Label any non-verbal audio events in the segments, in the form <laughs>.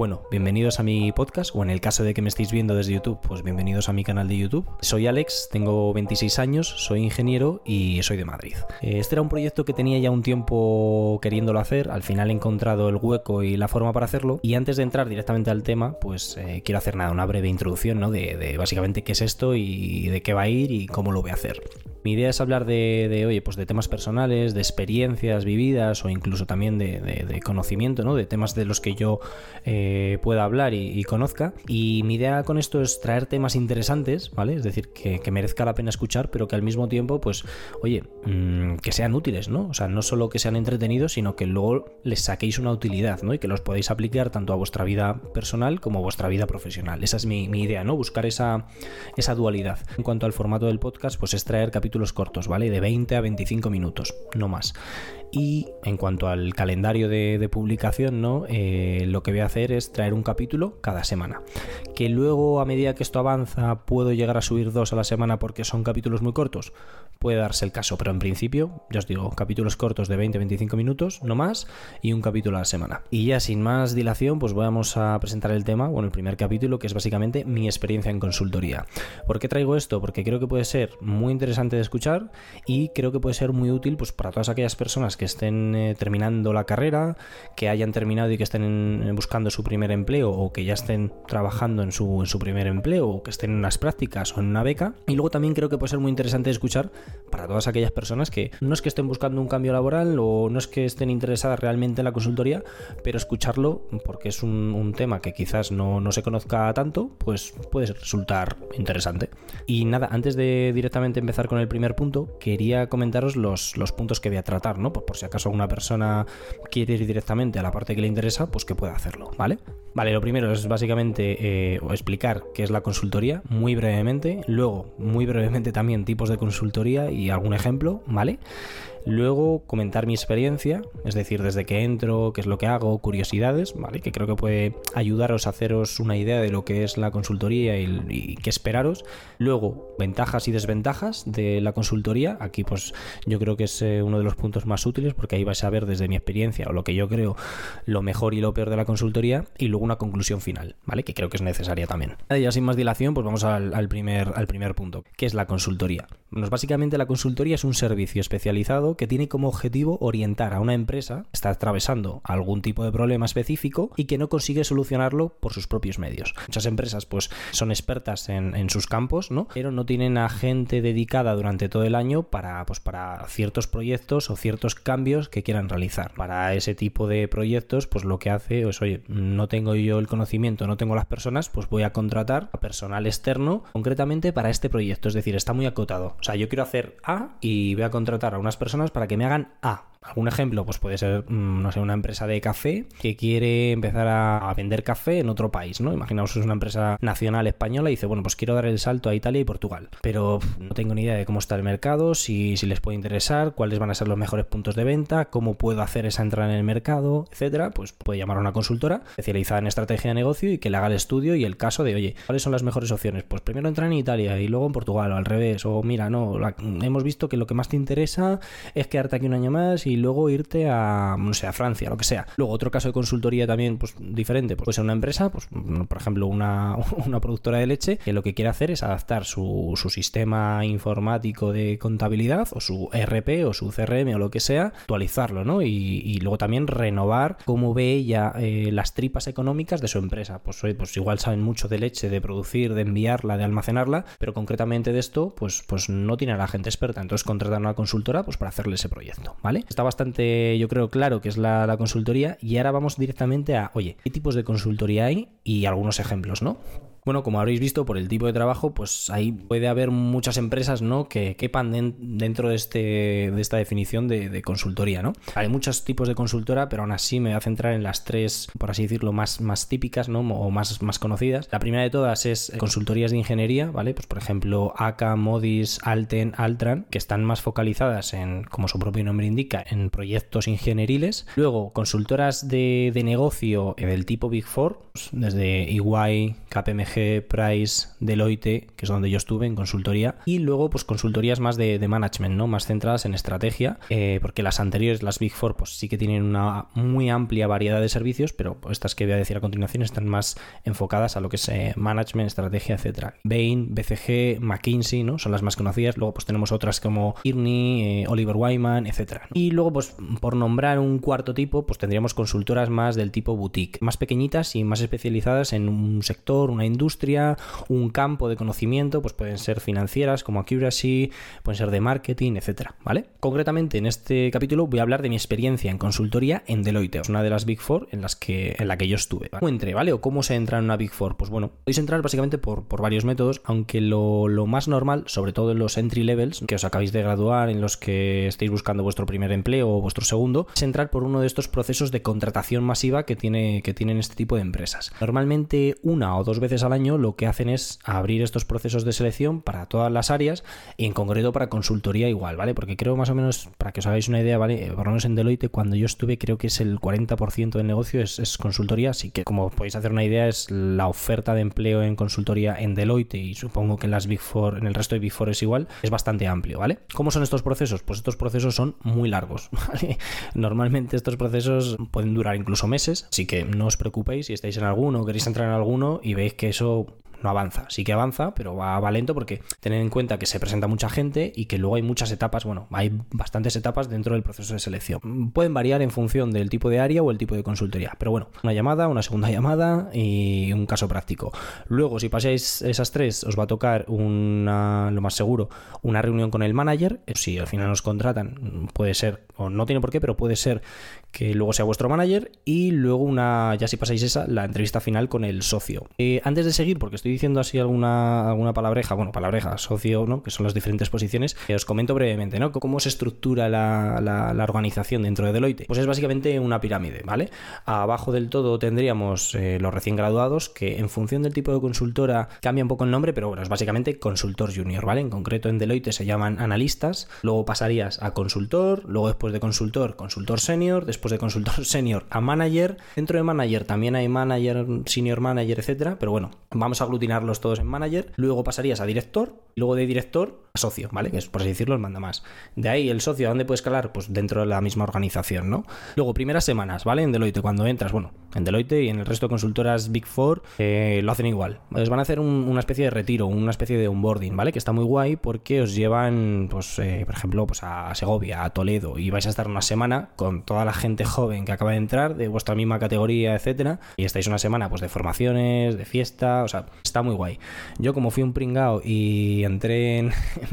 Bueno, bienvenidos a mi podcast, o en el caso de que me estéis viendo desde YouTube, pues bienvenidos a mi canal de YouTube. Soy Alex, tengo 26 años, soy ingeniero y soy de Madrid. Este era un proyecto que tenía ya un tiempo queriéndolo hacer, al final he encontrado el hueco y la forma para hacerlo, y antes de entrar directamente al tema, pues eh, quiero hacer nada, una breve introducción, ¿no? De, básicamente qué es esto y de qué va a ir y cómo lo voy a hacer. Mi idea es hablar de, oye, pues de temas personales, de experiencias vividas o incluso también de, de conocimiento, ¿no? De temas de los que yo... Eh, pueda hablar y, conozca. Y mi idea con esto es traer temas interesantes, ¿vale? Es decir, que, merezca la pena escuchar, pero que al mismo tiempo, pues, oye, mm, que sean útiles, ¿no? O sea, no solo que sean entretenidos, sino que luego les saquéis una utilidad, ¿no? Y que los podáis aplicar tanto a vuestra vida personal como a vuestra vida profesional. Esa es mi, idea, ¿no? Buscar esa, esa dualidad. En cuanto al formato del podcast, pues es traer capítulos cortos, ¿vale? De 20 a 25 minutos, no más. Y en cuanto al calendario de, publicación, ¿no? Eh, lo que voy a hacer es traer un capítulo cada semana. Que luego, a medida que esto avanza, puedo llegar a subir dos a la semana porque son capítulos muy cortos. Puede darse el caso, pero en principio, ya os digo, capítulos cortos de 20-25 minutos, no más, y un capítulo a la semana. Y ya sin más dilación, pues vamos a presentar el tema, bueno, el primer capítulo, que es básicamente mi experiencia en consultoría. ¿Por qué traigo esto? Porque creo que puede ser muy interesante de escuchar y creo que puede ser muy útil pues, para todas aquellas personas que estén eh, terminando la carrera, que hayan terminado y que estén buscando su primer empleo o que ya estén trabajando en su, en su primer empleo o que estén en unas prácticas o en una beca. Y luego también creo que puede ser muy interesante escuchar para todas aquellas personas que no es que estén buscando un cambio laboral o no es que estén interesadas realmente en la consultoría, pero escucharlo, porque es un, tema que quizás no, se conozca tanto, pues puede resultar interesante. Y nada, antes de directamente empezar con el primer punto, quería comentaros los, los puntos que voy a tratar, ¿no? por si acaso alguna persona quiere ir directamente a la parte que le interesa, pues que pueda hacerlo, ¿vale? Vale, lo primero es básicamente eh, explicar qué es la consultoría, muy brevemente, luego muy brevemente también tipos de consultoría y algún ejemplo, ¿vale? Luego comentar mi experiencia, es decir, desde que entro, qué es lo que hago, curiosidades, ¿vale? Que creo que puede ayudaros a haceros una idea de lo que es la consultoría y, qué esperaros. Luego, ventajas y desventajas de la consultoría. Aquí, pues, yo creo que es eh, uno de los puntos más útiles porque ahí vais a ver desde mi experiencia o lo que yo creo lo mejor y lo peor de la consultoría y luego una conclusión final, ¿vale? Que creo que es necesaria también. Y ya sin más dilación, pues vamos al, primer, al primer punto, que es la consultoría. Básicamente la consultoría es un servicio especializado que tiene como objetivo orientar a una empresa que está atravesando algún tipo de problema específico y que no consigue solucionarlo por sus propios medios. Muchas empresas pues son expertas en, sus campos, ¿no? Pero no tienen a gente dedicada durante todo el año para, pues, para ciertos proyectos o ciertos cambios que quieran realizar. Para ese tipo de proyectos, pues lo que hace es, oye, no tengo yo el conocimiento, no tengo las personas, pues voy a contratar a personal externo concretamente para este proyecto. Es decir, está muy acotado. O sea, yo quiero hacer A y voy a contratar a unas personas para que me hagan A. Algún ejemplo, pues puede ser, mm, no sé, una empresa de café que quiere empezar a, vender café en otro país, ¿no? Imaginaos es una empresa nacional española y dice, bueno, pues quiero dar el salto a Italia y Portugal, pero no tengo ni idea de cómo está el mercado, si, si les puede interesar, cuáles van a ser los mejores puntos de venta, cómo puedo hacer esa entrada en el mercado, etcétera, pues puede llamar a una consultora especializada en estrategia de negocio y que le haga el estudio y el caso de, oye, ¿cuáles son las mejores opciones? Pues primero entrar en Italia y luego en Portugal o al revés, o mira, no, hemos visto que lo que más te interesa es quedarte aquí un año más y luego irte a, no sé, a Francia, lo que sea. Luego, otro caso de consultoría también, pues diferente, pues puede ser una empresa, pues por ejemplo, una, <laughs> una productora de leche, que lo que quiere hacer es adaptar su, su sistema informático de contabilidad o su RP o su CRM o lo que sea, actualizarlo, ¿no? Y, luego también renovar cómo ve ella eh, las tripas económicas de su empresa. Pues, pues igual saben mucho de leche, de producir, de enviarla, de almacenarla, pero concretamente de esto, pues, pues no tiene a la gente experta. Entonces contratan a una consultora pues para hacerle ese proyecto, ¿vale? Está bastante, yo creo, claro que es la, la consultoría y ahora vamos directamente a, oye, ¿qué tipos de consultoría hay? Y algunos ejemplos, ¿no? Bueno, como habréis visto por el tipo de trabajo, pues ahí puede haber muchas empresas ¿no? que quepan dentro de, este, de esta definición de, consultoría. ¿no? Hay muchos tipos de consultora, pero aún así me voy a centrar en las tres, por así decirlo, más, más típicas ¿no? o más, más conocidas. La primera de todas es consultorías de ingeniería, ¿vale? Pues por ejemplo, ACA, Modis, Alten, Altran, que están más focalizadas en, como su propio nombre indica, en proyectos ingenieriles. Luego, consultoras de, de negocio del tipo Big Four, pues, desde EY, KPMG, Price, Deloitte, que es donde yo estuve en consultoría, y luego pues consultorías más de, management, ¿no? Más centradas en estrategia, eh, porque las anteriores, las Big Four, pues sí que tienen una muy amplia variedad de servicios, pero estas que voy a decir a continuación están más enfocadas a lo que es eh, management, estrategia, etcétera. Bain, BCG, McKinsey, ¿no? Son las más conocidas. Luego pues tenemos otras como Kearney, eh, Oliver Wyman, etcétera. Y luego pues por nombrar un cuarto tipo, pues tendríamos consultoras más del tipo boutique, más pequeñitas y más especializadas en un sector, una industria, un campo de conocimiento, pues pueden ser financieras como Accuracy, pueden ser de marketing, etcétera, ¿vale? Concretamente en este capítulo voy a hablar de mi experiencia en consultoría en Deloitte, una de las Big Four en las que en la que yo estuve. ¿Cómo entré, vale? O cómo se entra en una Big Four? Pues bueno, podéis entrar básicamente por, por varios métodos, aunque lo, lo más normal, sobre todo en los entry levels que os acabáis de graduar, en los que estéis buscando vuestro primer empleo o vuestro segundo, es entrar por uno de estos procesos de contratación masiva que, tiene, que tienen este tipo de empresas. Normalmente una o dos veces al año lo que hacen es abrir estos procesos de selección para todas las áreas y en concreto para consultoría igual, ¿vale? Porque creo más o menos, para que os hagáis una idea, ¿vale? Por lo menos en Deloitte, cuando yo estuve, creo que es el 40% del negocio es, es consultoría, así que como podéis hacer una idea, es la oferta de empleo en consultoría en Deloitte y supongo que en las Big Four, en el resto de Big Four es igual, es bastante amplio, ¿vale? ¿Cómo son estos procesos? Pues estos procesos son muy largos, <laughs> ¿vale? Normalmente estos procesos pueden durar incluso meses, así que no os preocupéis si estáis en alguno queréis entrar en alguno y veis que eso no avanza. Sí que avanza, pero va, lento porque tened en cuenta que se presenta mucha gente y que luego hay muchas etapas, bueno, hay bastantes etapas dentro del proceso de selección. Pueden variar en función del tipo de área o el tipo de consultoría, pero bueno, una llamada, una segunda <laughs> llamada y un caso práctico. Luego, si pasáis esas tres, os va a tocar una, lo más seguro, una reunión con el manager. Si al final nos contratan, puede ser, o no tiene por qué, pero puede ser que luego sea vuestro manager y luego una, ya si pasáis esa, la entrevista final con el socio. Eh, antes de seguir, porque estoy diciendo así alguna, alguna palabreja, bueno, palabreja, socio, ¿no? Que son las diferentes posiciones, que os comento brevemente, ¿no? ¿Cómo se estructura la, la, organización dentro de Deloitte? Pues es básicamente una pirámide, ¿vale? Abajo del todo tendríamos eh, los recién graduados, que en función del tipo de consultora cambia un poco el nombre, pero bueno, es básicamente consultor junior, ¿vale? En concreto en Deloitte se llaman analistas, luego pasarías a consultor, luego después de consultor, consultor senior, después de consultor <laughs> senior a manager, dentro de manager también hay manager, senior manager, etcétera, pero bueno, vamos a aglutinarlos todos en manager, luego pasarías a director, luego de director a socio, ¿vale? Que es, por así decirlo, el manda más. De ahí el socio, ¿a dónde puede escalar? Pues dentro de la misma organización, ¿no? Luego, primeras semanas, ¿vale? En Deloitte, cuando entras, bueno, en Deloitte y en el resto de consultoras Big Four eh, lo hacen igual. Os van a hacer una especie de retiro, una especie de onboarding, ¿vale? Que está muy guay porque os llevan, pues, eh, por ejemplo, pues a Segovia, a Toledo, y vais a estar una semana con toda la gente joven que acaba de entrar, de vuestra misma categoría, etcétera, y estáis una semana, pues, de formaciones, de fiesta, o sea, está muy guay. Yo como fui un pringao y entré <laughs> en,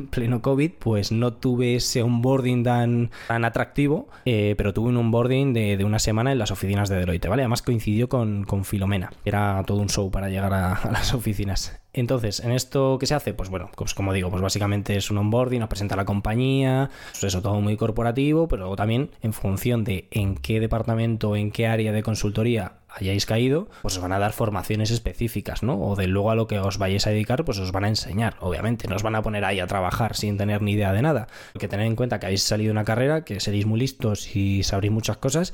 pleno COVID, pues no tuve ese onboarding tan, tan atractivo, eh, pero tuve un onboarding de, una semana en las oficinas de Deloitte, ¿vale? Además coincidió con, con Filomena. Era todo un show para llegar a, las oficinas. Entonces, ¿en esto qué se hace? Pues bueno, pues como digo, pues básicamente es un onboarding, nos presenta la compañía, pues eso todo muy corporativo, pero luego también en función de en qué departamento, en qué área de consultoría hayáis caído, pues os van a dar formaciones específicas, ¿no? O de luego a lo que os vayáis a dedicar, pues os van a enseñar. Obviamente, no os van a poner ahí a trabajar sin tener ni idea de nada. Hay que tener en cuenta que habéis salido de una carrera, que seréis muy listos y sabréis muchas cosas,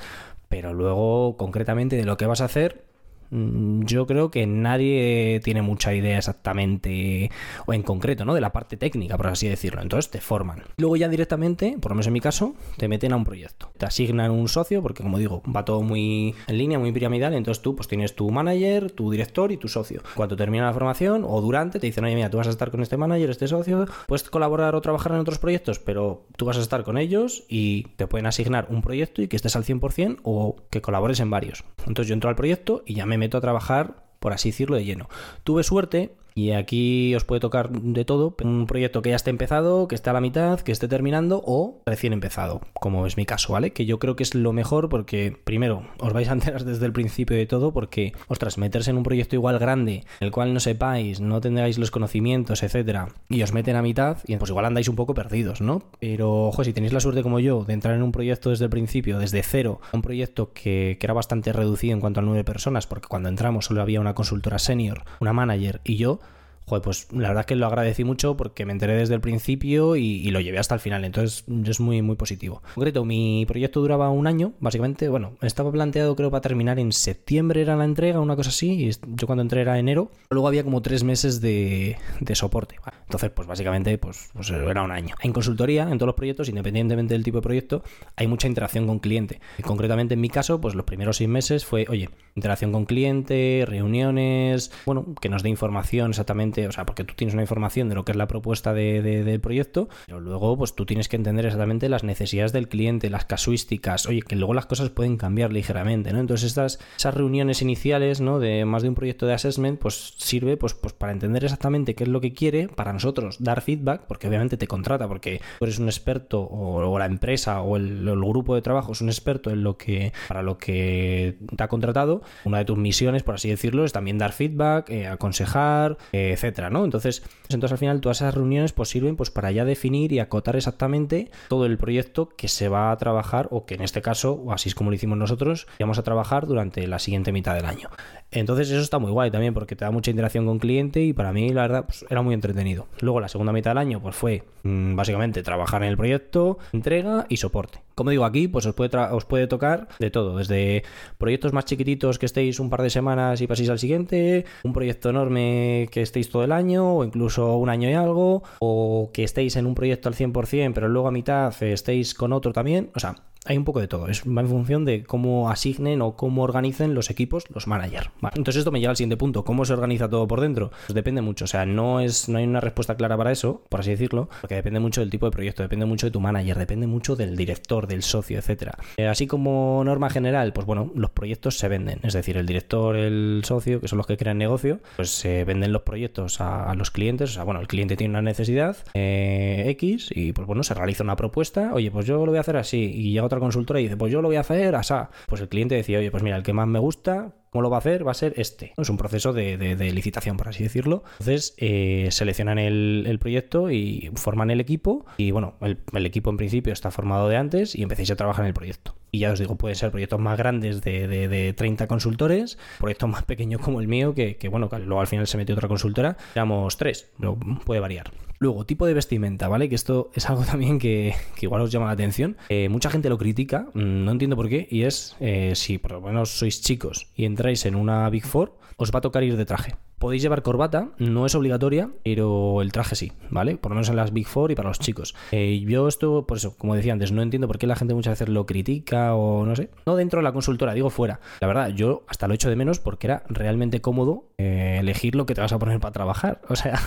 pero luego concretamente de lo que vas a hacer, yo creo que nadie tiene mucha idea exactamente o en concreto, ¿no? De la parte técnica, por así decirlo. Entonces te forman. Luego ya directamente, por lo menos en mi caso, te meten a un proyecto. Te asignan un socio, porque como digo, va todo muy en línea, muy piramidal. Entonces tú pues tienes tu manager, tu director y tu socio. Cuando termina la formación o durante, te dicen, oye, mira, tú vas a estar con este manager, este socio, puedes colaborar o trabajar en otros proyectos, pero tú vas a estar con ellos y te pueden asignar un proyecto y que estés al 100% o que colabores en varios. Entonces yo entro al proyecto y ya me meto a trabajar, por así decirlo, de lleno. Tuve suerte y aquí os puede tocar de todo, un proyecto que ya esté empezado, que esté a la mitad, que esté terminando o recién empezado, como es mi caso, ¿vale? Que yo creo que es lo mejor porque, primero, os vais a enterar <laughs> desde el principio de todo porque, ostras, meterse en un proyecto igual grande, el cual no sepáis, no tendráis los conocimientos, etcétera, y os meten a mitad, y pues igual andáis un poco perdidos, ¿no? Pero, ojo, si tenéis la suerte como yo de entrar en un proyecto desde el principio, desde cero, un proyecto que, que era bastante reducido en cuanto a nueve personas, porque cuando entramos solo había una consultora senior, una manager y yo, joder, pues la verdad es que lo agradecí mucho porque me enteré desde el principio y, lo llevé hasta el final. Entonces es muy, muy positivo. En concreto, mi proyecto duraba un año, básicamente. Bueno, estaba planteado creo para terminar en septiembre era la entrega, una cosa así. Y yo cuando entré era enero. Luego había como tres meses de, soporte. Entonces, pues básicamente, pues, pues, era un año. En consultoría, en todos los proyectos, independientemente del tipo de proyecto, hay mucha interacción con cliente. Y concretamente en mi caso, pues los primeros seis meses fue, oye, interacción con cliente, reuniones, bueno, que nos dé información exactamente, o sea, porque tú tienes una información de lo que es la propuesta de, del proyecto, pero luego pues tú tienes que entender exactamente las necesidades del cliente, las casuísticas, oye, que luego las cosas pueden cambiar ligeramente, ¿no? Entonces estas esas reuniones iniciales, ¿no? De más de un proyecto de assessment, pues sirve pues, pues para entender exactamente qué es lo que quiere, para nosotros dar feedback, porque obviamente te contrata, porque tú eres un experto o, la empresa o el, grupo de trabajo es un experto en lo que para lo que te ha contratado una de tus misiones, por así decirlo, es también dar feedback, eh, aconsejar, eh, ¿no? Entonces, entonces al final todas esas reuniones pues sirven pues para ya definir y acotar exactamente todo el proyecto que se va a trabajar o que en este caso, o así es como lo hicimos nosotros, vamos a trabajar durante la siguiente mitad del año. Entonces eso está muy guay también porque te da mucha interacción con cliente y para mí la verdad pues, era muy entretenido. Luego la segunda mitad del año pues fue mm, básicamente trabajar en el proyecto, entrega y soporte. Como digo aquí, pues os puede, os puede tocar de todo, desde proyectos más chiquititos que estéis un par de semanas y paséis al siguiente, un proyecto enorme que estéis todo el año o incluso un año y algo, o que estéis en un proyecto al 100% pero luego a mitad estéis con otro también, o sea, hay un poco de todo. Es, en función de cómo asignen o cómo organicen los equipos los managers. Entonces esto me lleva al siguiente punto. ¿Cómo se organiza todo por dentro? Pues depende mucho. O sea, no, es, no hay una respuesta clara para eso, por así decirlo, porque depende mucho del tipo de proyecto, depende mucho de tu manager, depende mucho del director, del socio, etcétera. Eh, así como norma general, pues bueno, los proyectos se venden. Es decir, el director, el socio, que son los que crean negocio, pues se venden los proyectos a, los clientes. O sea, bueno, el cliente tiene una necesidad eh, X y pues bueno, se realiza una propuesta. Oye, pues yo lo voy a hacer así. Y llega otra consultora y dice, pues yo lo voy a hacer asá. Pues el cliente decía, oye, pues mira, el que más me gusta, ¿Cómo lo va a hacer? Va a ser este. Es un proceso de, licitación, por así decirlo. Entonces, eh, seleccionan el, proyecto y forman el equipo. Y bueno, el, equipo en principio está formado de antes y empecéis a trabajar en el proyecto. Y ya os digo, pueden ser proyectos más grandes de, de 30 consultores, proyectos más pequeños como el mío, que, bueno, luego al final se metió otra consultora. Éramos tres, pero puede variar. Luego, tipo de vestimenta, ¿vale? Que esto es algo <laughs> también que, igual os llama la atención. Eh, mucha gente lo critica, mm, no entiendo por qué, y es eh, si por lo menos sois chicos y entráis en una Big Four, os va a tocar ir de traje. Podéis llevar corbata, no es obligatoria, pero el traje sí, ¿vale? Por lo menos en las Big Four y para los chicos. Eh, yo esto, por eso, como decía antes, no entiendo por qué la gente muchas veces lo critica o no sé. No dentro de la consultora, digo fuera. La verdad, yo hasta lo echo de menos porque era realmente cómodo eh, elegir lo que te vas a poner para trabajar. <laughs> O sea,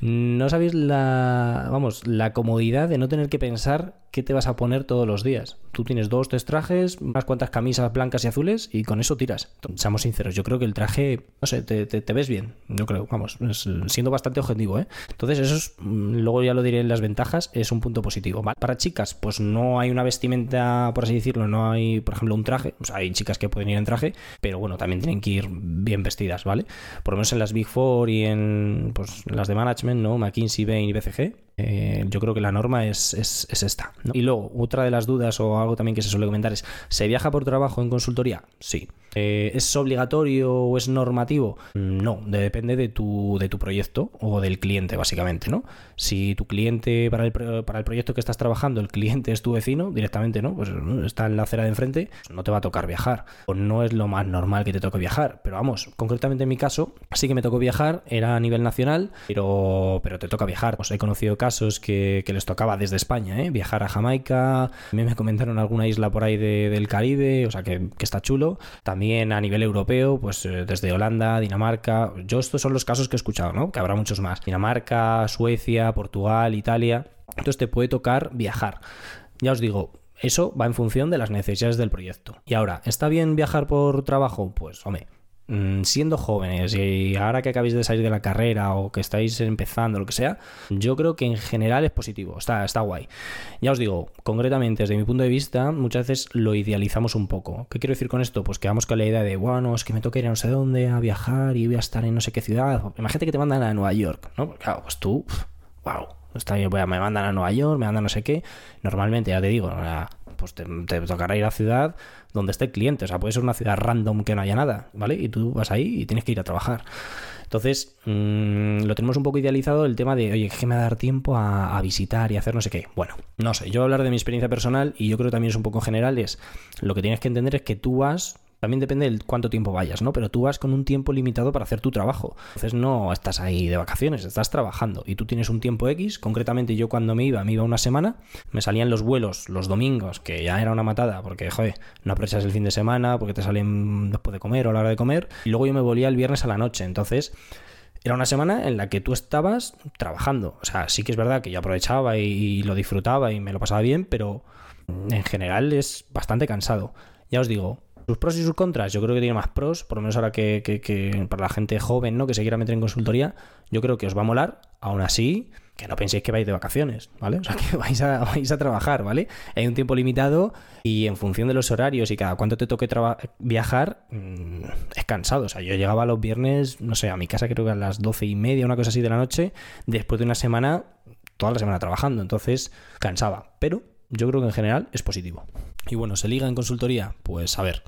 no sabéis la, vamos, la comodidad de no tener que pensar qué te vas a poner todos los días. Tú tienes dos, tres trajes, unas cuantas camisas blancas y azules y con eso tiras. Seamos sinceros, yo creo que el traje, no sé, te, te, ves bien. Yo creo, vamos, siendo bastante objetivo, ¿eh? Entonces, eso es, mm, luego ya lo diré en las ventajas, es un punto positivo. Para chicas, pues no hay una vestimenta, por así decirlo, no hay, por ejemplo, un traje. Hay chicas que pueden ir en traje, pero bueno, también tienen que ir bien vestidas, ¿vale? Por lo menos en las Big Four y en pues, las de management, ¿no? McKinsey, Bain y BCG, eh, yo creo que la norma es, es, esta. Y luego, otra de las dudas o algo también que se suele comentar es, ¿se viaja por trabajo en consultoría? Sí. Eh, ¿Es obligatorio o es normativo? No, depende de tu, de tu proyecto o del cliente, básicamente, ¿no? Si tu cliente, para el, para el proyecto que estás trabajando, el cliente es tu vecino, directamente, ¿no? Pues está en la acera de enfrente, pues no te va a tocar viajar. O no es lo más normal que te toque viajar. Pero vamos, concretamente en mi caso, sí que me tocó viajar, era a nivel nacional, pero, pero te toca viajar. Pues he conocido casos que, les tocaba desde España, ¿eh? Viajar a Jamaica, también me comentaron alguna isla por ahí del Caribe, o sea que, que está chulo. También a nivel europeo, pues eh, desde Holanda, Dinamarca. Yo estos son los casos que he escuchado, ¿no? Que habrá muchos más. Dinamarca, Suecia, Portugal, Italia. Entonces te puede tocar viajar. Ya os digo, eso va en función de las necesidades del proyecto. Y ahora, ¿está bien viajar por trabajo? Pues, hombre, siendo jóvenes y ahora que acabáis de salir de la carrera o que estáis empezando, lo que sea, yo creo que en general es positivo, está, está guay. Ya os digo, concretamente desde mi punto de vista, muchas veces lo idealizamos un poco. ¿Qué quiero decir con esto? Pues que vamos con la idea de, bueno, es que me toca ir a no sé dónde, a viajar y voy a estar en no sé qué ciudad. Imagínate que te mandan a Nueva York, ¿no? claro, pues tú, wow. Está bien, me mandan a Nueva York, me mandan no sé qué. Normalmente, ya te digo, pues te, tocará ir a ciudad donde esté el cliente. O sea, puede ser una ciudad random que no haya nada, ¿vale? Y tú vas ahí y tienes que ir a trabajar. Entonces, mm, lo tenemos un poco idealizado el tema de, oye, que me va a dar tiempo a, a, visitar y hacer no sé qué. Bueno, no sé, yo hablar de mi experiencia personal y yo creo que también es un poco general, es lo que tienes que entender es que tú vas también depende de cuánto tiempo vayas, ¿no? Pero tú vas con un tiempo limitado para hacer tu trabajo. Entonces no estás ahí de vacaciones, estás trabajando y tú tienes un tiempo X. Concretamente yo cuando me iba, me iba una semana, me salían los vuelos los domingos, que ya era una matada, porque, joder, no aprovechas el fin de semana, porque te salen después de comer o a la hora de comer. Y luego yo me volía el viernes a la noche. Entonces era una semana en la que tú estabas trabajando. O sea, sí que es verdad que yo aprovechaba y, lo disfrutaba y me lo pasaba bien, pero en general es bastante cansado. Ya os digo, sus pros y sus contras, yo creo que tiene más pros, por lo menos ahora que, que, que, para la gente joven, ¿no? Que se quiera meter en consultoría, yo creo que os va a molar. Aún así, que no penséis que vais de vacaciones, ¿vale? O sea, que <laughs> vais a, vais a trabajar, ¿vale? Hay un tiempo limitado y en función de los horarios y cada cuánto te toque viajar, mmm, es cansado. O sea, yo llegaba los viernes, no sé, a mi casa creo que a las doce y media, una cosa así de la noche, después de una semana, toda la semana trabajando. Entonces, cansaba. Pero yo creo que en general es positivo. Y bueno, ¿se liga en consultoría? Pues a ver.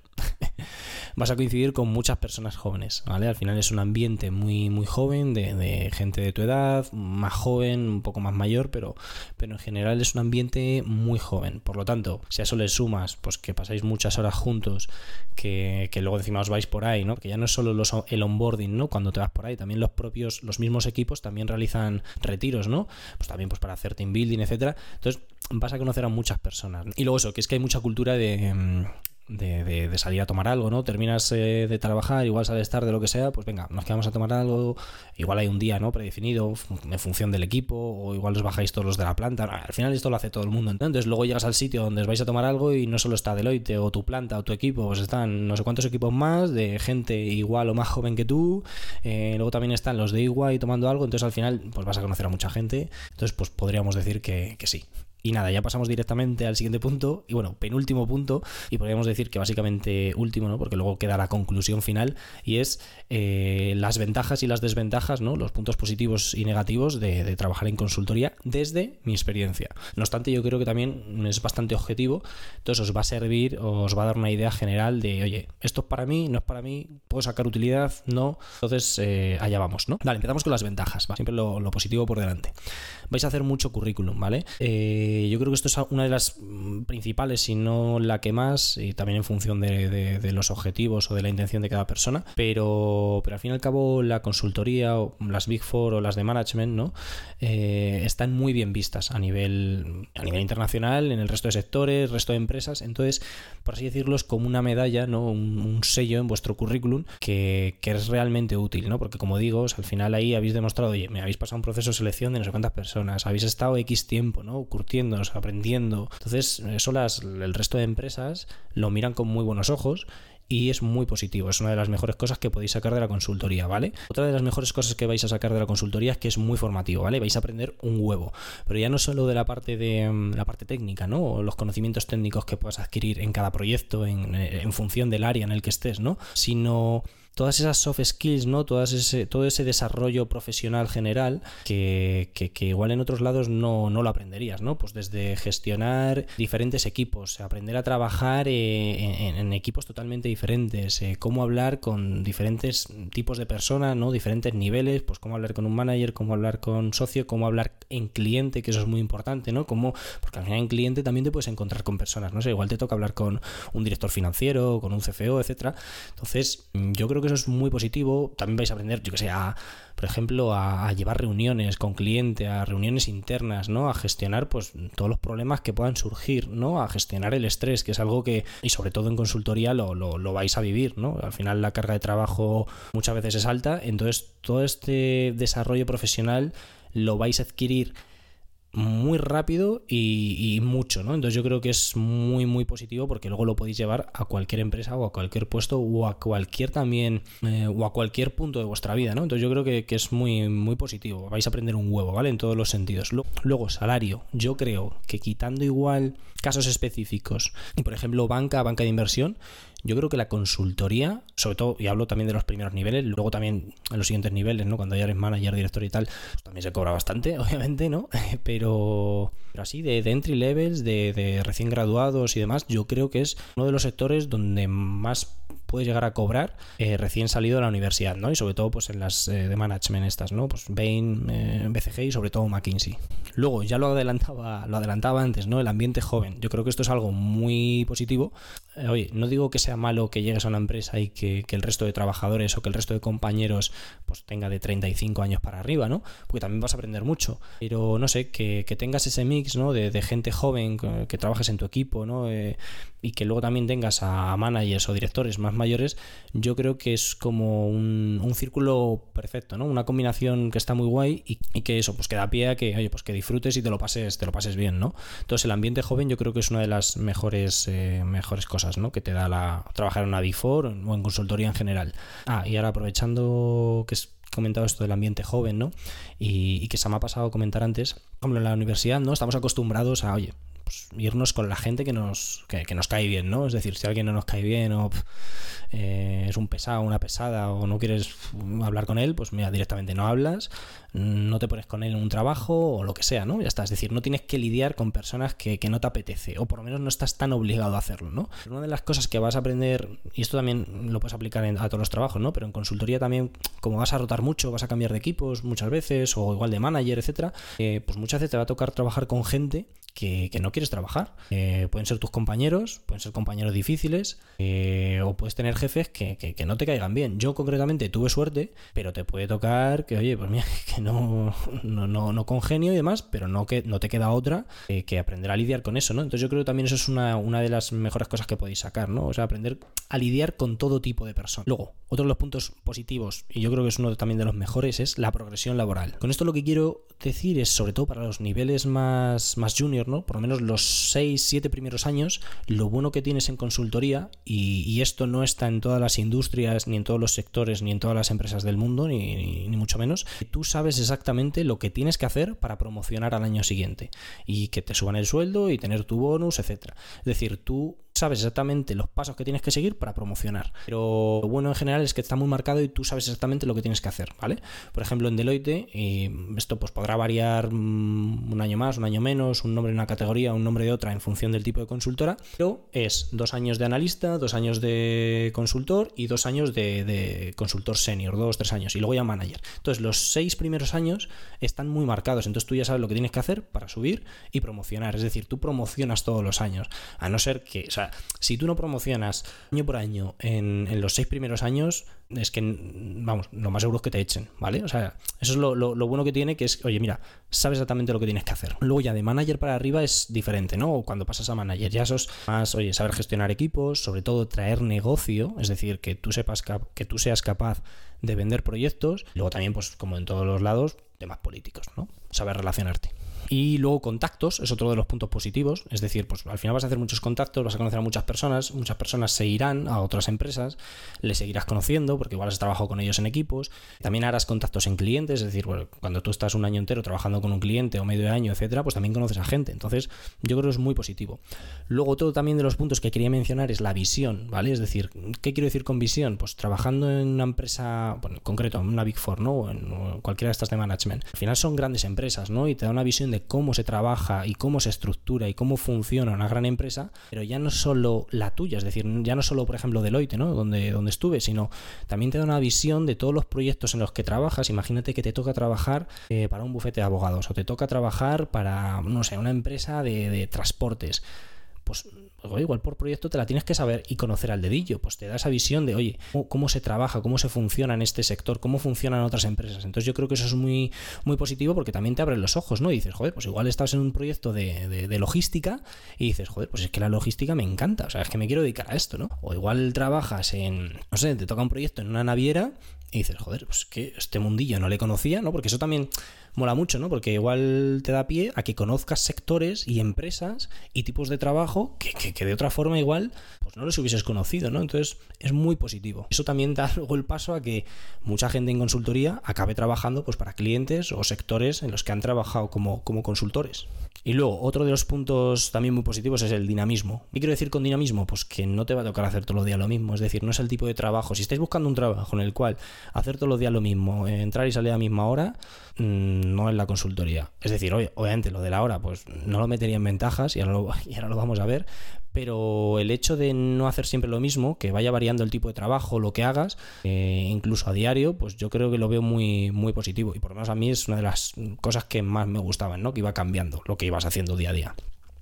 Vas a coincidir con muchas personas jóvenes, ¿vale? Al final es un ambiente muy, muy joven, de, de, gente de tu edad, más joven, un poco más mayor, pero, pero en general es un ambiente muy joven. Por lo tanto, si a eso le sumas, pues que pasáis muchas horas juntos, que, que luego encima os vais por ahí, ¿no? Que ya no es solo los, el onboarding, ¿no? Cuando te vas por ahí, también los propios, los mismos equipos también realizan retiros, ¿no? Pues también pues para hacer team building, etcétera. Entonces vas a conocer a muchas personas. Y luego eso, que es que hay mucha cultura de de, de, de, salir a tomar algo, ¿no? Terminas eh, de trabajar, igual sales tarde, lo que sea, pues venga, nos quedamos a tomar algo, igual hay un día, ¿no? Predefinido en función del equipo, o igual os bajáis todos los de la planta, al final esto lo hace todo el mundo, entonces luego llegas al sitio donde os vais a tomar algo y no solo está Deloitte o tu planta o tu equipo, pues están no sé cuántos equipos más de gente igual o más joven que tú, eh, luego también están los de igual tomando algo, entonces al final pues vas a conocer a mucha gente, entonces pues podríamos decir que, que sí, y nada, ya pasamos directamente al siguiente punto, y bueno, penúltimo punto, y podríamos decir que básicamente último, ¿no? Porque luego queda la conclusión final, y es eh, las ventajas y las desventajas, ¿no? Los puntos positivos y negativos de, trabajar en consultoría desde mi experiencia. No obstante, yo creo que también es bastante objetivo, entonces os va a servir, os va a dar una idea general de, oye, esto es para mí, no es para mí, puedo sacar utilidad, no, entonces eh, allá vamos, ¿no? Vale, empezamos con las ventajas, siempre lo, lo, positivo por delante. Vais a hacer mucho currículum, ¿vale? Eh, yo creo que esto es una de las principales, si no la que más, y también en función de los objetivos o de la intención de cada persona, pero, pero al fin y al cabo la consultoría o las Big Four o las de management, ¿no? Eh, están muy bien vistas a nivel, a nivel internacional, en el resto de sectores, resto de empresas, entonces, por así decirlo, es como una medalla, ¿no? Un, un sello en vuestro currículum que, que, es realmente útil, ¿no? Porque como digo, al final ahí habéis demostrado, oye, me habéis pasado un proceso de selección de no sé cuántas personas, habéis estado X tiempo, ¿no? Curtiendo aprendiendo. Entonces, eso las, el resto de empresas lo miran con muy buenos ojos y es muy positivo. Es una de las mejores cosas que podéis sacar de la consultoría, ¿vale? Otra de las mejores cosas que vais a sacar de la consultoría es que es muy formativo, ¿vale? Vais a aprender un huevo. Pero ya no solo de la parte de mm, la parte técnica, ¿no? O los conocimientos técnicos que puedas adquirir en cada proyecto, en, en función del área en el que estés, ¿no? Sino todas esas soft skills, ¿no? Todas ese, todo ese desarrollo profesional general que, que, que igual en otros lados no, no, lo aprenderías, ¿no? Pues desde gestionar diferentes equipos, aprender a trabajar eh, en, equipos totalmente diferentes, eh, cómo hablar con diferentes tipos de personas, ¿no? Diferentes niveles, pues cómo hablar con un manager, cómo hablar con socio, cómo hablar en cliente, que eso es muy importante, ¿no? Cómo, porque al final en cliente también te puedes encontrar con personas, no sé, igual te toca hablar con un director financiero, con un CFO, etcétera. Entonces, yo creo que eso es muy positivo. También vais a aprender, yo que sé, a, por ejemplo, a, llevar reuniones con cliente, a reuniones internas, ¿no? A gestionar pues todos los problemas que puedan surgir, ¿no? A gestionar el estrés, que es algo que, y sobre todo en consultoría, lo, lo, lo vais a vivir, ¿no? Al final la carga de trabajo muchas veces es alta, entonces todo este desarrollo profesional lo vais a adquirir muy rápido y, mucho, ¿no? Entonces yo creo que es muy, muy positivo porque luego lo podéis llevar a cualquier empresa o a cualquier puesto o a cualquier también eh, o a cualquier punto de vuestra vida, ¿no? Entonces yo creo que, que, es muy, muy positivo. Vais a aprender un huevo, ¿vale? En todos los sentidos. Luego, salario. Yo creo que quitando igual casos específicos por ejemplo banca, banca de inversión, yo creo que la consultoría, sobre todo, y hablo también de los primeros niveles, luego también en los siguientes niveles, ¿no? Cuando ya eres manager, director y tal, pues también se cobra bastante, <laughs> obviamente, ¿no? <laughs> Pero, así, de, de entry levels, de, de, recién graduados y demás, yo creo que es uno de los sectores donde más puedes llegar a cobrar eh, recién salido de la universidad, ¿no? Y sobre todo pues en las eh, de management estas, ¿no? Pues Bain, eh, BCG y sobre todo McKinsey. Luego, ya lo adelantaba, lo adelantaba antes, ¿no? El ambiente joven. Yo creo que esto es algo muy positivo. oye, no digo que sea malo que llegues a una empresa y que, el resto de trabajadores o que el resto de compañeros pues tenga de 35 años para arriba, ¿no? Porque también vas a aprender mucho. Pero no sé, que, tengas ese mix, ¿no? De, de gente joven, que, trabajes en tu equipo, ¿no? y que luego también tengas a managers o directores más mayores, yo creo que es como un, círculo perfecto, ¿no? Una combinación que está muy guay y, que eso, pues que da pie a que, oye, pues que disfrutes y te lo pases, te lo pases bien, ¿no? Entonces el ambiente joven yo creo que es una de las mejores, eh, mejores cosas, ¿no? Que te da la trabajar en una Big Four o en consultoría en general. Ah, y ahora aprovechando que es comentado esto del ambiente joven, ¿no? Y, y, que se me ha pasado comentar antes, como en la universidad, ¿no? Estamos acostumbrados a, oye, pues, irnos con la gente que nos, que, nos cae bien, ¿no? Es decir, si alguien no nos cae bien o eh, es un pesado, una pesada o no quieres hablar con él, pues mira, directamente no hablas, no te pones con él en un trabajo o lo que sea, ¿no? Ya está, es decir, no tienes que lidiar con personas que, no te apetece o por lo menos no estás tan obligado a hacerlo, ¿no? Una de las cosas que vas a aprender, y esto también lo puedes aplicar a todos los trabajos, ¿no? Pero en consultoría también, como vas a rotar mucho, vas a cambiar de equipos muchas veces o igual de manager, etcétera, eh, pues muchas veces te va a tocar trabajar con gente que, no quieres trabajar. Eh, pueden ser tus compañeros, pueden ser compañeros difíciles, eh, o puedes tener jefes que, no te caigan bien. Yo concretamente tuve suerte, pero te puede tocar que, oye, pues mira, <laughs> que no, no, no, congenio y demás, pero no, que, no te queda otra que aprender a lidiar con eso, ¿no? Entonces yo creo que también eso es una, una de las mejores cosas que podéis sacar, ¿no? O sea, aprender a lidiar con todo tipo de personas. Luego, otro de los puntos positivos, y yo creo que es uno también de los mejores, es la progresión laboral. Con esto lo que quiero decir es, sobre todo para los niveles más, más junior, ¿no? Por lo menos los 6, 7 primeros años, lo bueno que tienes en consultoría, y, esto no está en todas las industrias, ni en todos los sectores, ni en todas las empresas del mundo, ni, ni, mucho menos, tú sabes exactamente lo que tienes que hacer para promocionar al año siguiente, y que te suban el sueldo, y tener tu bonus, etcétera. Es decir, tú sabes exactamente los pasos que tienes que seguir para promocionar. Pero lo bueno en general es que está muy marcado y tú sabes exactamente lo que tienes que hacer, ¿vale? Por ejemplo, en Deloitte, y esto pues podrá variar mm, un año más, un año menos, un nombre en una categoría, un nombre de otra en función del tipo de consultora, pero es dos años de analista, dos años de consultor y dos años de, consultor senior, dos, tres años, y luego ya manager. Entonces, los seis primeros años están muy marcados, entonces tú ya sabes lo que tienes que hacer para subir y promocionar, es decir, tú promocionas todos los años, a no ser que, si tú no promocionas año por año en, los seis primeros años, es que, vamos, lo más seguro es que te echen, ¿vale? O sea, eso es lo, bueno que tiene, que es, oye, mira, sabes exactamente lo que tienes que hacer. Luego ya de manager para arriba es diferente, ¿no? Cuando pasas a manager ya sos más, oye, saber gestionar equipos, sobre todo traer negocio, es decir, que tú sepas que tú seas capaz de vender proyectos. Luego también, pues como en todos los lados, temas políticos, ¿no? Saber relacionarte. Y luego contactos es otro de los puntos positivos, es decir, pues al final vas a hacer muchos contactos, vas a conocer a muchas personas, muchas personas se irán a otras empresas, les seguirás conociendo porque igual has trabajado con ellos en equipos, también harás contactos en clientes, es decir, cuando tú estás un año entero trabajando con un cliente o medio año, etcétera, pues también conoces a gente, entonces yo creo que es muy positivo. Luego otro también de los puntos que quería mencionar es la visión, ¿vale? Es decir, ¿qué quiero decir con visión? Pues trabajando en una empresa, bueno, en concreto, en una Big Four, ¿no? O en cualquiera de estas de management. Al final son grandes empresas, ¿no? Y te da una visión de cómo se trabaja y cómo se estructura y cómo funciona una gran empresa, pero ya no solo la tuya, es decir, ya no solo, por ejemplo, Deloitte, ¿no? Donde, donde estuve, sino también te da una visión de todos los proyectos en los que trabajas. Imagínate que te toca trabajar eh, para un bufete de abogados o te toca trabajar para, no sé, una empresa de, de transportes pues igual por proyecto te la tienes que saber y conocer al dedillo, pues te da esa visión de, oye, cómo, se trabaja, cómo se funciona en este sector, cómo funcionan otras empresas. Entonces yo creo que eso es muy, muy positivo porque también te abre los ojos, ¿no? Y dices, joder, pues igual estás en un proyecto de, de, logística y dices, joder, pues es que la logística me encanta, o sea, es que me quiero dedicar a esto, ¿no? O igual trabajas en, no sé, te toca un proyecto en una naviera y dices, joder, pues que este mundillo no le conocía, ¿no? Porque eso también mola mucho, ¿no? Porque igual te da pie a que conozcas sectores y empresas y tipos de trabajo que, que, de otra forma igual pues no los hubieses conocido, ¿no? Entonces es muy positivo. Eso también da <laughs> luego el paso a que mucha gente en consultoría acabe trabajando pues para clientes o sectores en los que han trabajado como, como consultores. Y luego, otro de los puntos también muy positivos es el dinamismo. ¿Qué quiero decir con dinamismo? Pues que no te va a tocar hacer todo el día lo mismo. Es decir, no es el tipo de trabajo. Si estáis buscando un trabajo en el cual hacer todos los días lo mismo, entrar y salir a la misma hora, mm, no es la consultoría. Es decir, obviamente lo de la hora, pues no lo metería en ventajas y ahora lo, <laughs> y ahora lo vamos a ver, pero el hecho de no hacer siempre lo mismo, que vaya variando el tipo de trabajo, lo que hagas, eh, incluso a diario, pues yo creo que lo veo muy, muy positivo. Y por lo menos a mí es una de las cosas que más me gustaban, ¿no? Que iba cambiando lo que ibas haciendo día a día.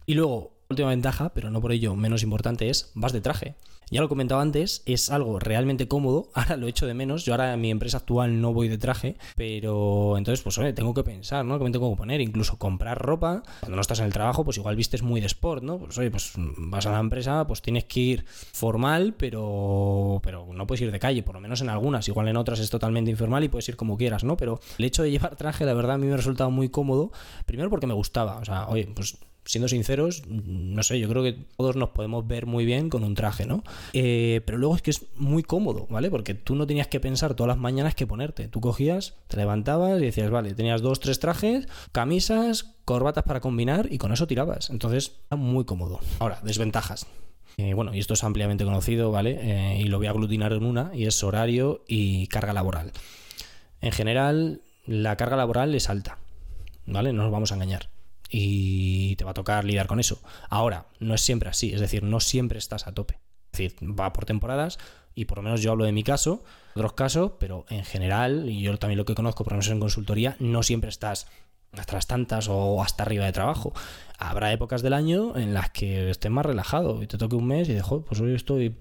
Y luego, última ventaja, pero no por ello menos importante, es vas de traje. Ya lo comentaba antes, es algo realmente cómodo, <laughs> ahora lo echo de menos, yo ahora en mi empresa actual no voy de traje, pero entonces pues oye, tengo que pensar, ¿no? Que me tengo que poner, incluso comprar ropa, cuando no estás en el trabajo pues igual vistes muy de sport, ¿no? Pues oye, pues vas a la empresa, pues tienes que ir formal, pero, pero no puedes ir de calle, por lo menos en algunas, igual en otras es totalmente informal y puedes ir como quieras, ¿no? Pero el hecho de llevar traje, la verdad, a mí me ha resultado muy cómodo, primero porque me gustaba, o sea, oye, pues siendo sinceros, no sé, yo creo que todos nos podemos ver muy bien con un traje, ¿no? Eh, pero luego es que es muy cómodo, ¿vale? Porque tú no tenías que pensar todas las mañanas qué ponerte. Tú cogías, te levantabas y decías, vale, tenías dos, tres trajes, camisas, corbatas para combinar y con eso tirabas. Entonces, era muy cómodo. Ahora, desventajas. Eh, bueno, y esto es ampliamente conocido, ¿vale? Eh, y lo voy a aglutinar en una, y es horario y carga laboral. En general, la carga laboral es alta, ¿vale? No nos vamos a engañar y te va a tocar lidiar con eso. Ahora, no es siempre así, es decir, no siempre estás a tope. Es decir, va por temporadas y por lo menos yo hablo de mi caso, otros casos, pero en general, y yo también lo que conozco, por lo menos en consultoría, no siempre estás hasta las tantas o hasta arriba de trabajo. Habrá épocas del año en las que estés más relajado y te toque un mes y dejo, pues hoy estoy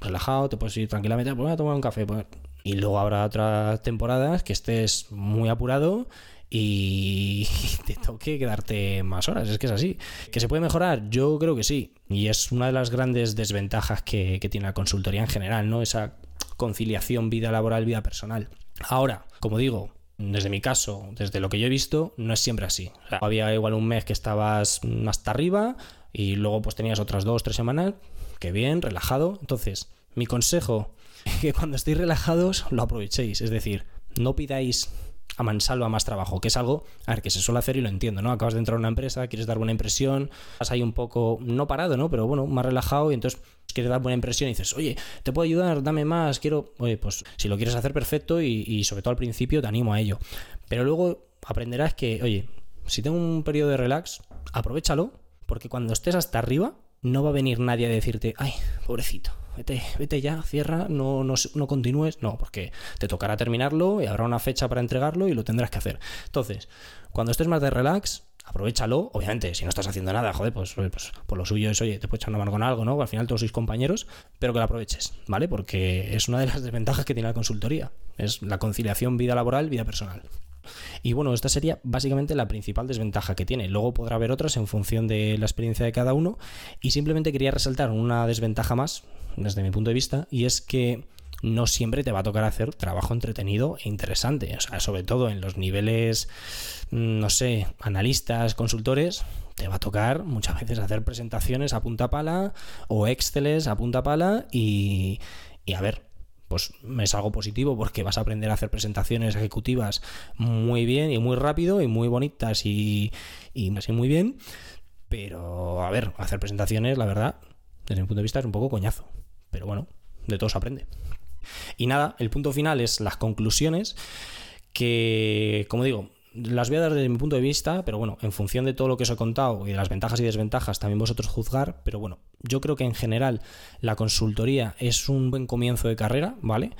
relajado, te puedes ir tranquilamente, pues voy a tomar un café. Pues". Y luego habrá otras temporadas que estés muy apurado y <laughs> te toque quedarte más horas. Es que es así. ¿Que se puede mejorar? Yo creo que sí. Y es una de las grandes desventajas que, tiene la consultoría en general, ¿no? Esa conciliación vida laboral, vida personal. Ahora, como digo, desde mi caso, desde lo que yo he visto, no es siempre así. había igual un mes que estabas hasta arriba y luego pues tenías otras dos, tres semanas, que bien, relajado. Entonces, mi consejo es que cuando estéis relajados lo aprovechéis. Es decir, no pidáis a mansalva más trabajo, que es algo, a ver, que se suele hacer y lo entiendo, ¿no? Acabas de entrar a una empresa, quieres dar buena impresión, vas ahí un poco, no parado, ¿no? Pero bueno, más relajado y entonces quieres dar buena impresión y dices, oye, te puedo ayudar, dame más, quiero, oye, pues si lo quieres hacer perfecto y, y sobre todo al principio te animo a ello. Pero luego aprenderás que, oye, si tengo un periodo de relax, aprovechalo, porque cuando estés hasta arriba, no va a venir nadie a decirte, ay, pobrecito, vete, vete ya, cierra, no, no, no continúes. No, porque te tocará terminarlo y habrá una fecha para entregarlo y lo tendrás que hacer. Entonces, cuando estés más de relax, aprovechalo. Obviamente, si no estás haciendo nada, joder, pues, pues por lo suyo es, oye, te puedes echar una mano con algo, ¿no? Al final todos sois compañeros, pero que lo aproveches, ¿vale? Porque es una de las desventajas que tiene la consultoría. Es la conciliación vida laboral, vida personal. Y bueno, esta sería básicamente la principal desventaja que tiene. Luego podrá haber otras en función de la experiencia de cada uno. Y simplemente quería resaltar una desventaja más, desde mi punto de vista, y es que no siempre te va a tocar hacer trabajo entretenido e interesante. O sea, sobre todo en los niveles, mm, no sé, analistas, consultores, te va a tocar muchas veces hacer presentaciones a punta pala o Exceles a punta pala y, y a ver, pues es algo positivo porque vas a aprender a hacer presentaciones ejecutivas muy bien y muy rápido y muy bonitas y, y así muy bien. Pero, a ver, hacer presentaciones, la verdad, desde mi punto de vista es un poco coñazo. Pero bueno, de todo se aprende. Y nada, el punto final es las conclusiones que, como digo, las voy a dar desde mi punto de vista, pero bueno, en función de todo lo que os he contado y de las ventajas y desventajas, también vosotros juzgar, pero bueno, yo creo que en general la consultoría es un buen comienzo de carrera, ¿vale?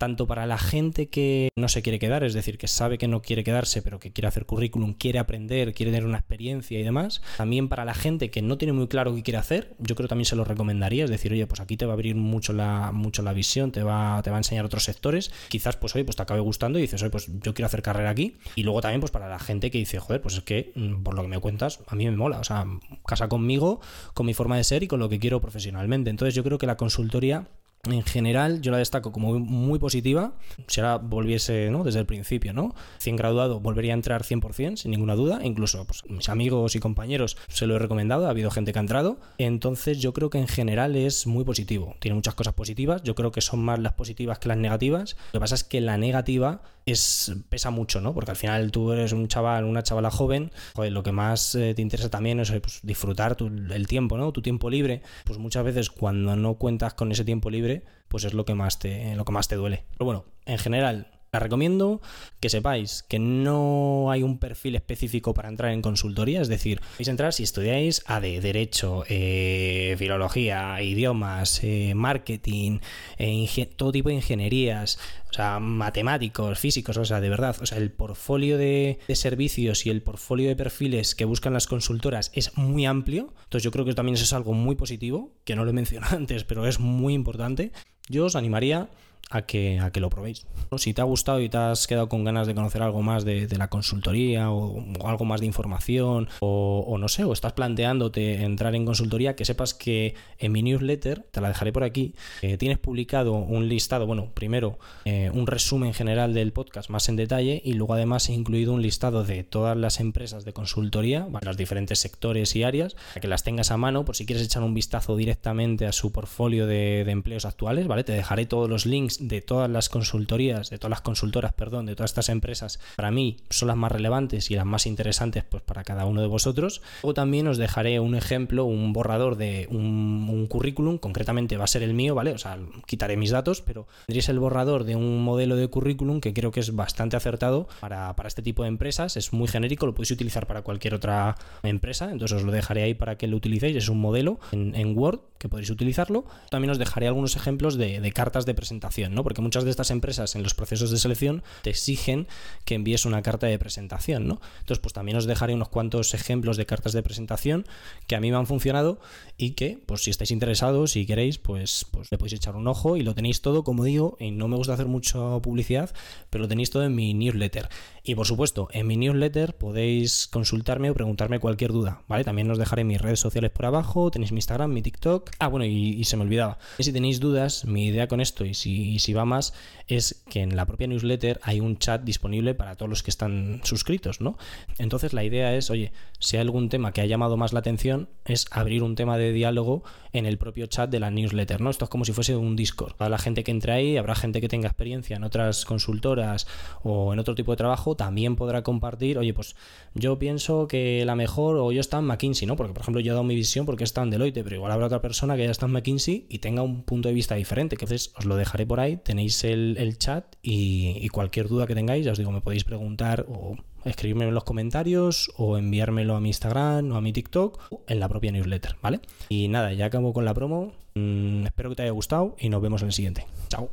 Tanto para la gente que no se quiere quedar, es decir, que sabe que no quiere quedarse, pero que quiere hacer currículum, quiere aprender, quiere tener una experiencia y demás. También para la gente que no tiene muy claro qué quiere hacer, yo creo que también se lo recomendaría, es decir, oye, pues aquí te va a abrir mucho la, mucho la visión, te va, te va a enseñar otros sectores. Quizás, pues oye, pues te acabe gustando y dices, oye, pues yo quiero hacer carrera aquí. Y luego también, pues para la gente que dice, joder, pues es que mm, por lo que me cuentas, a mí me mola, o sea, casa conmigo, con mi forma de ser y con lo que quiero profesionalmente. Entonces yo creo que la consultoría en general yo la destaco como muy positiva. Si ahora volviese ¿no? desde el principio, ¿no? 100 graduado volvería a entrar 100%, sin ninguna duda. Incluso pues, mis amigos y compañeros se lo he recomendado, ha habido gente que ha entrado. Entonces yo creo que en general es muy positivo. Tiene muchas cosas positivas, yo creo que son más las positivas que las negativas. Lo que pasa es que la negativa es, pesa mucho, ¿no? Porque al final tú eres un chaval, una chavala joven, lo que más eh, te interesa también es pues, disfrutar el tiempo, ¿no? Tu tiempo libre. Pues muchas veces cuando no cuentas con ese tiempo libre, pues es lo que más te, lo que más te duele. Pero bueno, en general, la recomiendo que sepáis que no hay un perfil específico para entrar en consultoría, es decir, podéis entrar si estudiáis AD, Derecho, eh, Filología, Idiomas, eh, Marketing, eh, todo tipo de ingenierías, o sea, matemáticos, físicos, o sea, de verdad, o sea, el portfolio de, de servicios y el portfolio de perfiles que buscan las consultoras es muy amplio, entonces yo creo que también eso es algo muy positivo, que no lo he mencionado <laughs> antes, pero es muy importante. Yo os animaría a que, a que lo probéis. Si te ha gustado y te has quedado con ganas de conocer algo más de, la consultoría o, algo más de información o, no sé, o estás planteándote entrar en consultoría, que sepas que en mi newsletter, te la dejaré por aquí, eh, tienes publicado un listado, bueno, primero eh, un resumen general del podcast más en detalle y luego además he incluido un listado de todas las empresas de consultoría, los diferentes sectores y áreas, para que las tengas a mano por si quieres echar un vistazo directamente a su portfolio de, de empleos actuales, ¿vale? Te dejaré todos los links de todas las consultorías, de todas las consultoras, perdón, de todas estas empresas, para mí son las más relevantes y las más interesantes pues para cada uno de vosotros. Luego también os dejaré un ejemplo, un borrador de un, currículum, concretamente va a ser el mío, ¿vale? O sea, quitaré mis datos, pero tendréis el borrador de un modelo de currículum que creo que es bastante acertado para, este tipo de empresas, es muy genérico, lo podéis utilizar para cualquier otra empresa, entonces os lo dejaré ahí para que lo utilicéis, es un modelo en, Word que podéis utilizarlo. También os dejaré algunos ejemplos de cartas de presentación ¿no? Porque muchas de estas empresas en los procesos de selección te exigen que envíes una carta de presentación, ¿no? Entonces, pues también os dejaré unos cuantos ejemplos de cartas de presentación que a mí me han funcionado y que, pues si estáis interesados y queréis, pues, pues le podéis echar un ojo y lo tenéis todo, como digo, y no me gusta hacer mucha publicidad, pero lo tenéis todo en mi newsletter. Y por supuesto, en mi newsletter podéis consultarme o preguntarme cualquier duda, ¿vale? También os dejaré mis redes sociales por abajo, tenéis mi Instagram, mi TikTok. Ah, bueno, y, se me olvidaba. Si tenéis dudas, mi idea con esto y si, si va más, es que en la propia newsletter hay un chat disponible para todos los que están suscritos, ¿no? Entonces la idea es, oye, si hay algún tema que ha llamado más la atención, es abrir un tema de diálogo en el propio chat de la newsletter, ¿no? Esto es como si fuese un Discord. Para la gente que entre ahí, habrá gente que tenga experiencia en otras consultoras o en otro tipo de trabajo, también podrá compartir, oye, pues yo pienso que la mejor, o yo está en McKinsey, ¿no? Porque, por ejemplo, yo he dado mi visión porque está en Deloitte, pero igual habrá otra persona que ya está en McKinsey y tenga un punto de vista diferente, que entonces os lo dejaré por tenéis el, chat y, cualquier duda que tengáis, ya os digo, me podéis preguntar o escribirme en los comentarios o enviármelo a mi Instagram o a mi TikTok o en la propia newsletter, ¿vale? Y nada, ya acabo con la promo. Mm, espero que te haya gustado y nos vemos en el siguiente. Chao.